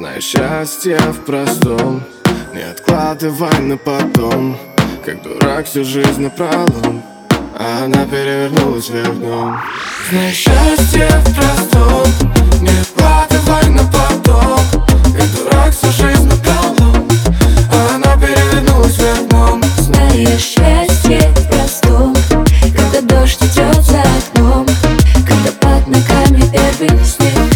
Знай счастье в простом. Не откладывай на потом Как дурак всю жизнь напролом. А она перевернулась вверх дном. Знай счастье в простом. Не откладывай на потом Как дурак всю жизнь напролом. А она перевернулась вверх дном. Знаешь, счастье в простом Когда дождь идет за окном Когда под ногами первый снег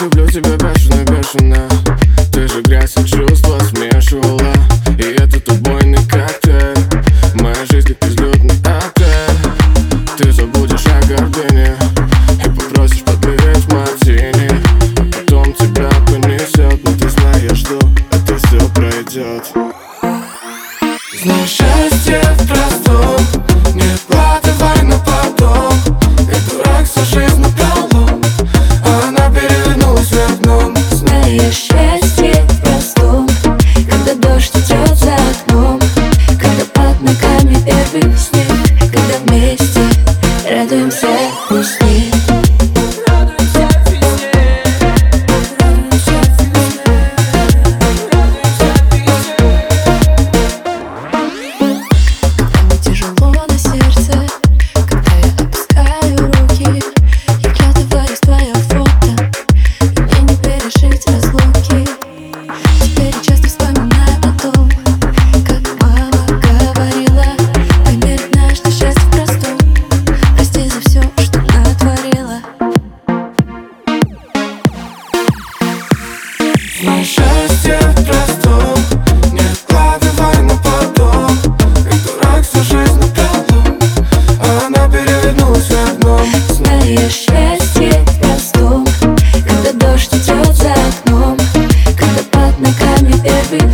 люблю тебя бешено, бешено. Ты же грязь и чувства смешивала. И этот убойный коктейль. Моя жизнь как безлюдный отель. Ты забудешь о гордыне И попросишь подливать мартини. А потом тебя понесет Но ты знаешь, что это все пройдет Знаешь, счастье в радуемся весне счастье простом Не откладывай на потом. Дурак всю жизнь напролом она перевернулась в Знаешь, счастье простом Когда дождь идет за окном. Когда пад ногами первый